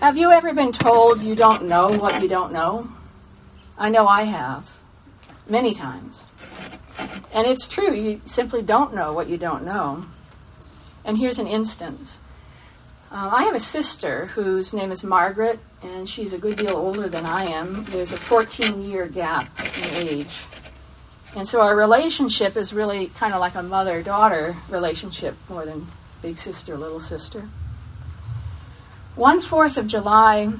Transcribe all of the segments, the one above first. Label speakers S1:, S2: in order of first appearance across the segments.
S1: Have you ever been told you don't know what you don't know? I know I have, many times. And it's true, you simply don't know what you don't know. And here's an instance. Uh, I have a sister whose name is Margaret, and she's a good deal older than I am. There's a 14 year gap in age. And so our relationship is really kind of like a mother daughter relationship more than big sister, little sister. One Fourth of July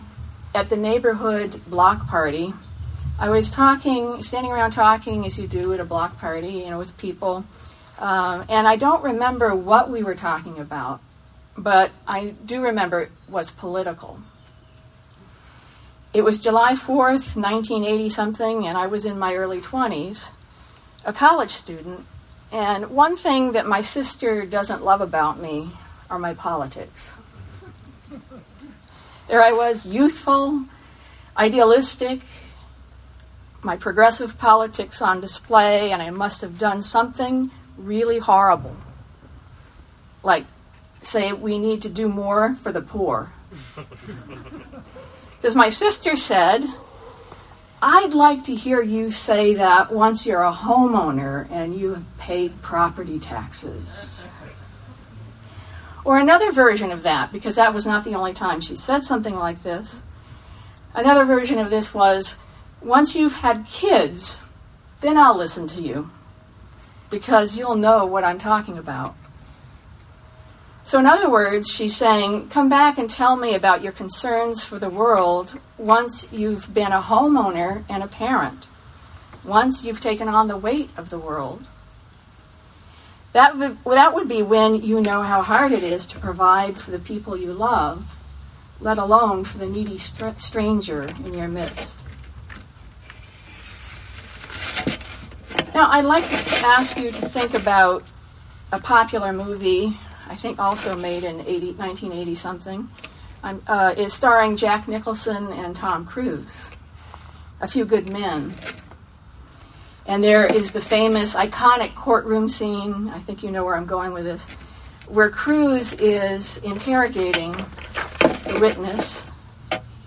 S1: at the neighborhood block party, I was talking, standing around talking as you do at a block party, you know, with people. Um, and I don't remember what we were talking about, but I do remember it was political. It was July 4th, 1980 something, and I was in my early 20s, a college student. And one thing that my sister doesn't love about me are my politics. There I was, youthful, idealistic, my progressive politics on display, and I must have done something really horrible. Like, say, we need to do more for the poor. Because my sister said, I'd like to hear you say that once you're a homeowner and you have paid property taxes. Or another version of that, because that was not the only time she said something like this. Another version of this was once you've had kids, then I'll listen to you, because you'll know what I'm talking about. So, in other words, she's saying, come back and tell me about your concerns for the world once you've been a homeowner and a parent, once you've taken on the weight of the world. That would, that would be when you know how hard it is to provide for the people you love, let alone for the needy str- stranger in your midst. Now, I'd like to ask you to think about a popular movie, I think also made in 80, 1980 something. Um, uh, is starring Jack Nicholson and Tom Cruise. A Few Good Men. And there is the famous, iconic courtroom scene. I think you know where I'm going with this, where Cruise is interrogating the witness.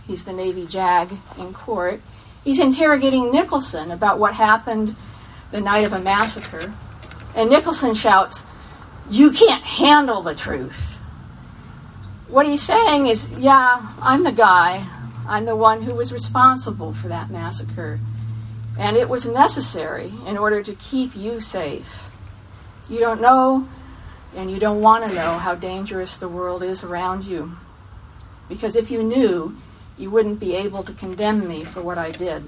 S1: He's the Navy JAG in court. He's interrogating Nicholson about what happened the night of a massacre. And Nicholson shouts, You can't handle the truth. What he's saying is, Yeah, I'm the guy. I'm the one who was responsible for that massacre. And it was necessary in order to keep you safe. You don't know and you don't want to know how dangerous the world is around you. Because if you knew, you wouldn't be able to condemn me for what I did.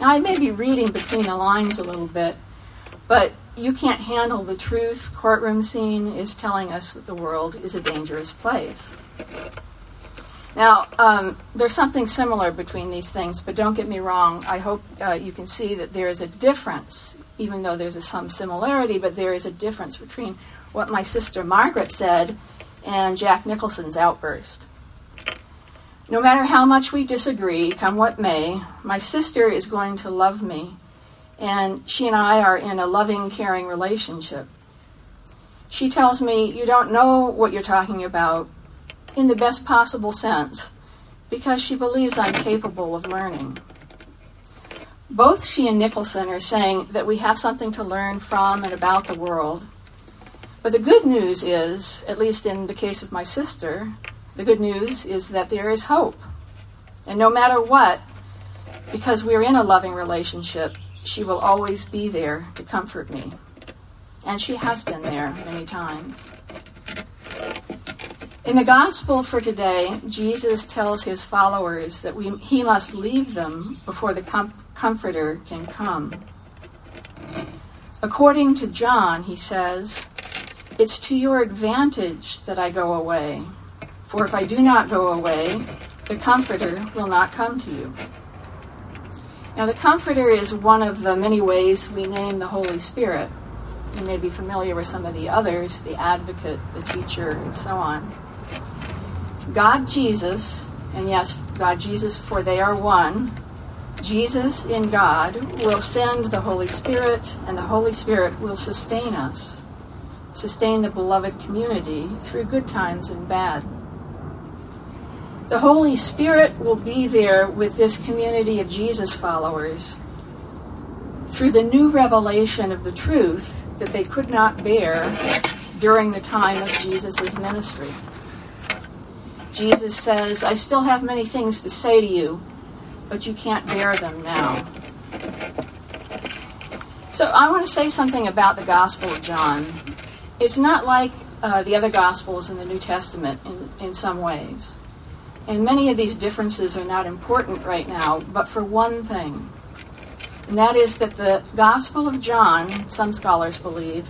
S1: Now, I may be reading between the lines a little bit, but you can't handle the truth. Courtroom scene is telling us that the world is a dangerous place. Now, um, there's something similar between these things, but don't get me wrong. I hope uh, you can see that there is a difference, even though there's a, some similarity, but there is a difference between what my sister Margaret said and Jack Nicholson's outburst. No matter how much we disagree, come what may, my sister is going to love me, and she and I are in a loving, caring relationship. She tells me, You don't know what you're talking about, in the best possible sense because she believes I'm capable of learning. Both she and Nicholson are saying that we have something to learn from and about the world. But the good news is, at least in the case of my sister, the good news is that there is hope. And no matter what, because we're in a loving relationship, she will always be there to comfort me. And she has been there many times. In the gospel for today, Jesus tells his followers that we, he must leave them before the com- Comforter can come. According to John, he says, It's to your advantage that I go away, for if I do not go away, the Comforter will not come to you. Now, the Comforter is one of the many ways we name the Holy Spirit. You may be familiar with some of the others the advocate, the teacher, and so on. God Jesus, and yes, God Jesus, for they are one, Jesus in God will send the Holy Spirit, and the Holy Spirit will sustain us, sustain the beloved community through good times and bad. The Holy Spirit will be there with this community of Jesus followers through the new revelation of the truth that they could not bear during the time of Jesus' ministry. Jesus says, I still have many things to say to you, but you can't bear them now. So I want to say something about the Gospel of John. It's not like uh, the other Gospels in the New Testament in, in some ways. And many of these differences are not important right now, but for one thing. And that is that the Gospel of John, some scholars believe,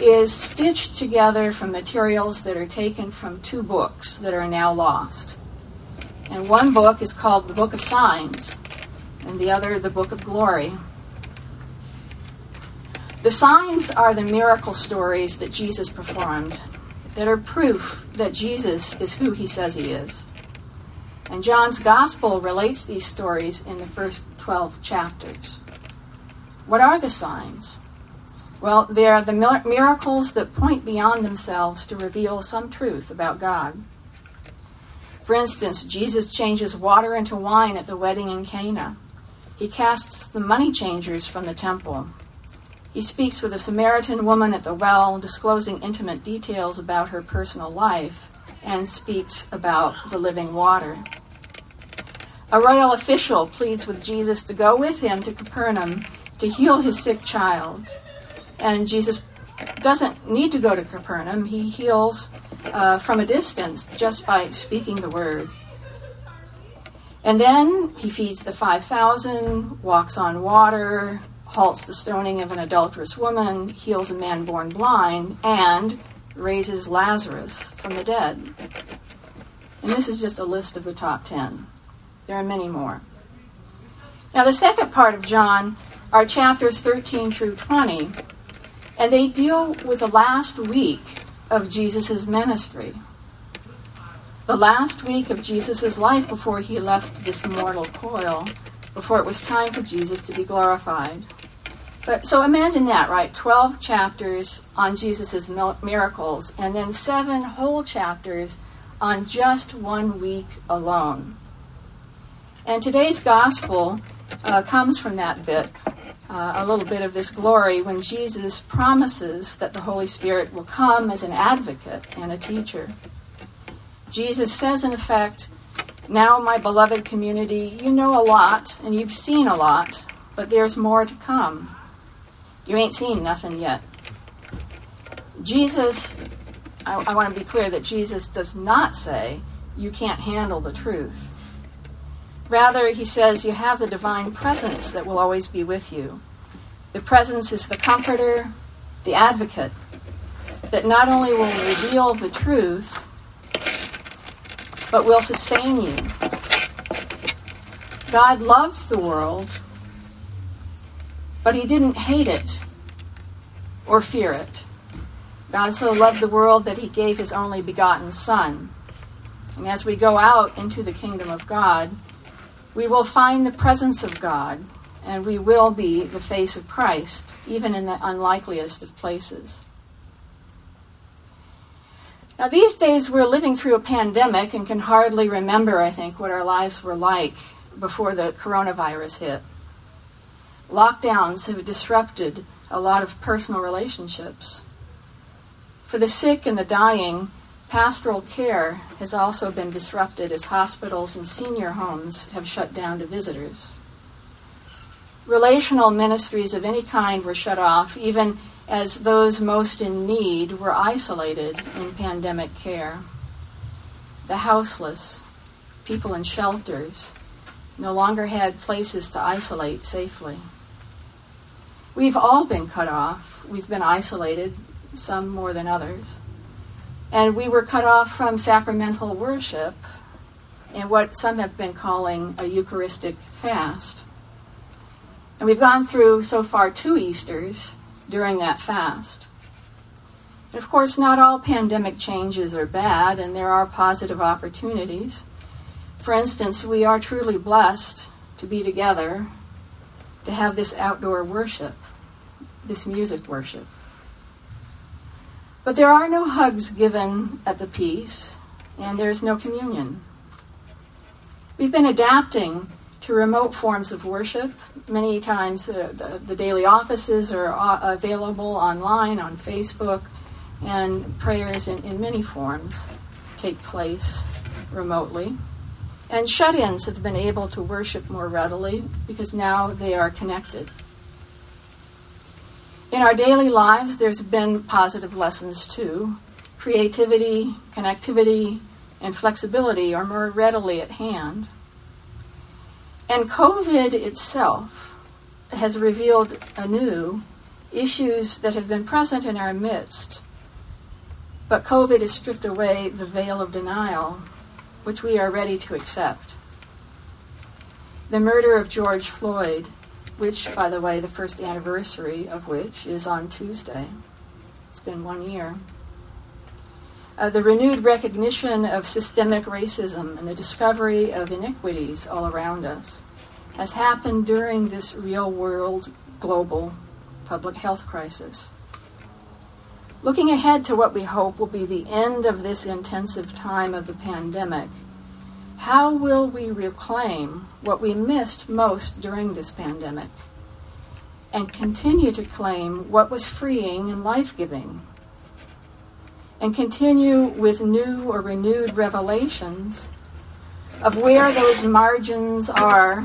S1: is stitched together from materials that are taken from two books that are now lost. And one book is called the Book of Signs, and the other, the Book of Glory. The signs are the miracle stories that Jesus performed that are proof that Jesus is who he says he is. And John's gospel relates these stories in the first 12 chapters. What are the signs? Well, they are the miracles that point beyond themselves to reveal some truth about God. For instance, Jesus changes water into wine at the wedding in Cana. He casts the money changers from the temple. He speaks with a Samaritan woman at the well, disclosing intimate details about her personal life, and speaks about the living water. A royal official pleads with Jesus to go with him to Capernaum to heal his sick child. And Jesus doesn't need to go to Capernaum. He heals uh, from a distance just by speaking the word. And then he feeds the 5,000, walks on water, halts the stoning of an adulterous woman, heals a man born blind, and raises Lazarus from the dead. And this is just a list of the top 10. There are many more. Now, the second part of John are chapters 13 through 20, and they deal with the last week of Jesus' ministry. The last week of Jesus' life before he left this mortal coil, before it was time for Jesus to be glorified. But so imagine that, right? 12 chapters on Jesus' miracles, and then seven whole chapters on just one week alone. And today's gospel uh, comes from that bit uh, a little bit of this glory when Jesus promises that the Holy Spirit will come as an advocate and a teacher. Jesus says, in effect, Now, my beloved community, you know a lot and you've seen a lot, but there's more to come. You ain't seen nothing yet. Jesus, I, I want to be clear that Jesus does not say you can't handle the truth. Rather, he says you have the divine presence that will always be with you. The presence is the comforter, the advocate, that not only will reveal the truth, but will sustain you. God loved the world, but he didn't hate it or fear it. God so loved the world that he gave his only begotten Son. And as we go out into the kingdom of God, we will find the presence of God and we will be the face of Christ, even in the unlikeliest of places. Now, these days we're living through a pandemic and can hardly remember, I think, what our lives were like before the coronavirus hit. Lockdowns have disrupted a lot of personal relationships. For the sick and the dying, Pastoral care has also been disrupted as hospitals and senior homes have shut down to visitors. Relational ministries of any kind were shut off, even as those most in need were isolated in pandemic care. The houseless, people in shelters, no longer had places to isolate safely. We've all been cut off. We've been isolated, some more than others. And we were cut off from sacramental worship in what some have been calling a Eucharistic fast. And we've gone through so far two Easters during that fast. And of course, not all pandemic changes are bad, and there are positive opportunities. For instance, we are truly blessed to be together, to have this outdoor worship, this music worship. But there are no hugs given at the peace, and there's no communion. We've been adapting to remote forms of worship. Many times uh, the, the, daily offices are uh, available online, on Facebook, and prayers in, in many forms take place remotely. And shut ins have been able to worship more readily because now they are connected. In our daily lives, there's been positive lessons too. Creativity, connectivity, and flexibility are more readily at hand. And COVID itself has revealed anew issues that have been present in our midst. But COVID has stripped away the veil of denial, which we are ready to accept. The murder of George Floyd which, by the way, the first anniversary of which is on Tuesday. It's been one year. Uh, the renewed recognition of systemic racism and the discovery of inequities all around us has happened during this real world global public health crisis. Looking ahead to what we hope will be the end of this intensive time of the pandemic, how will we reclaim what we missed most during this pandemic and continue to claim what was freeing and life giving? And continue with new or renewed revelations of where those margins are,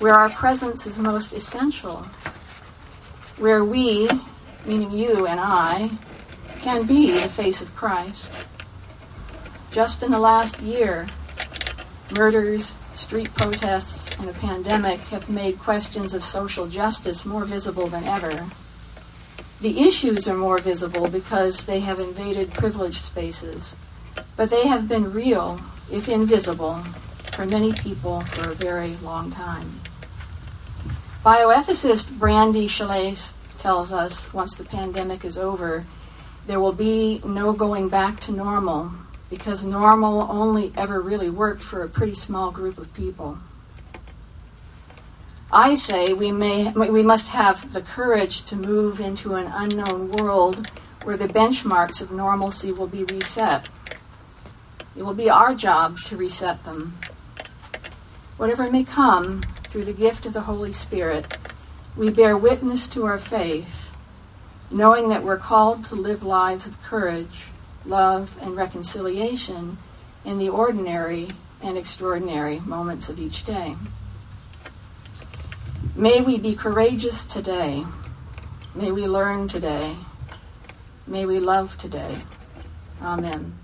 S1: where our presence is most essential, where we, meaning you and I, can be the face of Christ. Just in the last year, Murders, street protests, and a pandemic have made questions of social justice more visible than ever. The issues are more visible because they have invaded privileged spaces, but they have been real, if invisible, for many people for a very long time. Bioethicist Brandy Chalice tells us once the pandemic is over, there will be no going back to normal because normal only ever really worked for a pretty small group of people. I say we, may, we must have the courage to move into an unknown world where the benchmarks of normalcy will be reset. It will be our job to reset them. Whatever may come through the gift of the Holy Spirit, we bear witness to our faith, knowing that we're called to live lives of courage love, and reconciliation in the ordinary and extraordinary moments of each day. May we be courageous today. May we learn today. May we love today. Amen.